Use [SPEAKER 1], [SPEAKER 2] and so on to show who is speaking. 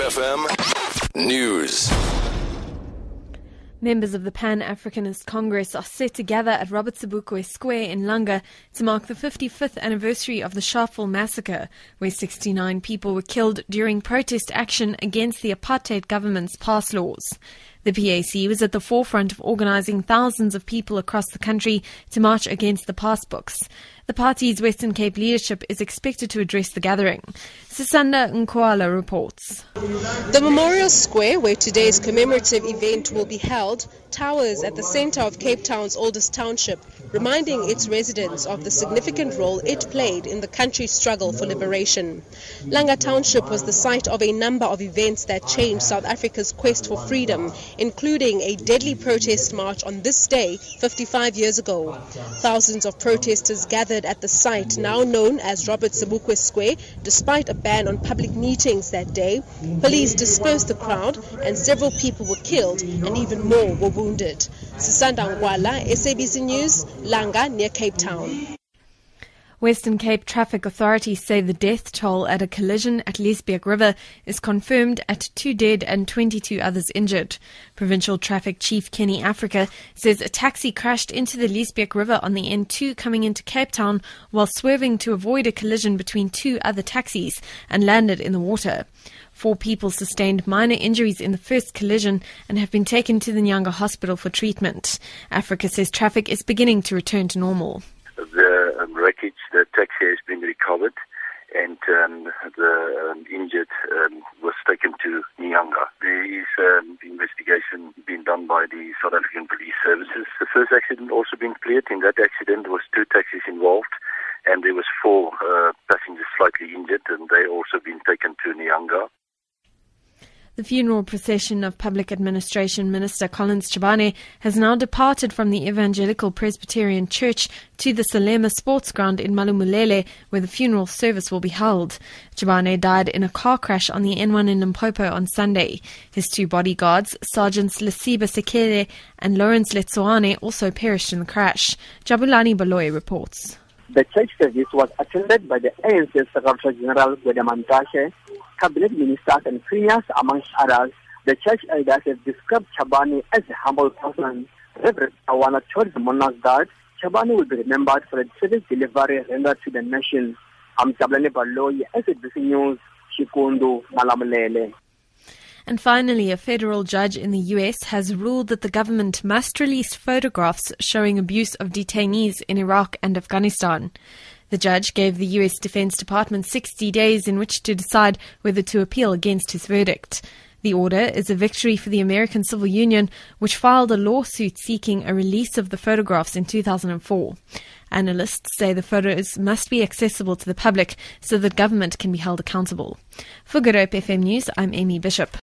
[SPEAKER 1] FM News.
[SPEAKER 2] Members of the Pan Africanist Congress are set to gather at Robert Sobukwe Square in Langa to mark the 55th anniversary of the Sharpeville massacre, where 69 people were killed during protest action against the apartheid government's pass laws. The PAC was at the forefront of organising thousands of people across the country to march against the passbooks. The party's Western Cape leadership is expected to address the gathering. Sisanda Nkwala reports.
[SPEAKER 3] The Memorial Square, where today's commemorative event will be held, towers at the centre of Cape Town's oldest township, reminding its residents of the significant role it played in the country's struggle for liberation. Langa Township was the site of a number of events that changed South Africa's quest for freedom, including a deadly protest march on this day 55 years ago. Thousands of protesters gathered at the site now known as Robert Sobukwe Square despite a ban on public meetings that day. Police dispersed the crowd and several people were killed and even more were wounded. Sisanda Ngwala, SABC News, Langa near Cape Town.
[SPEAKER 2] Western Cape traffic authorities say the death toll at a collision at Liesbeek River is confirmed at two dead and 22 others injured. Provincial Traffic Chief Kenny Africa says a taxi crashed into the Liesbeek River on the N2 coming into Cape Town while swerving to avoid a collision between two other taxis and landed in the water. Four people sustained minor injuries in the first collision and have been taken to the Nyanga Hospital for treatment. Africa says traffic is beginning to return to normal.
[SPEAKER 4] The um, wreckage, the taxi has been recovered and um, the um, injured um, was taken to Nyanga. There is um, investigation being done by the South African Police Services. The first accident also been cleared. In that accident was two taxis involved and there was four uh, passengers slightly injured and they also been taken to Nyanga.
[SPEAKER 2] The funeral procession of Public Administration Minister Collins Chabane has now departed from the Evangelical Presbyterian Church to the Salema Sports Ground in Malamulele, where the funeral service will be held. Chabane died in a car crash on the N1 in Limpopo on Sunday. His two bodyguards, Sergeants Lesiba Sekele and Lawrence Letsoane, also perished in the crash. Jabulani Baloyi reports.
[SPEAKER 5] The church service was attended by the ANC Secretary General Gwede Mantashe, cabinet ministers and premiers, amongst others. The church elders have described Chabane as a humble person. Reverend Awana told the monarchs that Chabane will be remembered for the service delivery rendered to the nation. I'm Jabulani Baloyi, SABC News, Shikondo, Malamulele.
[SPEAKER 2] And finally, a federal judge in the US has ruled that the government must release photographs showing abuse of detainees in Iraq and Afghanistan. The judge gave the US Defense Department 60 days in which to decide whether to appeal against his verdict. The order is a victory for the American Civil Union, which filed a lawsuit seeking a release of the photographs in 2004. Analysts say the photos must be accessible to the public so that government can be held accountable. For Good Hope FM News, I'm Amy Bishop.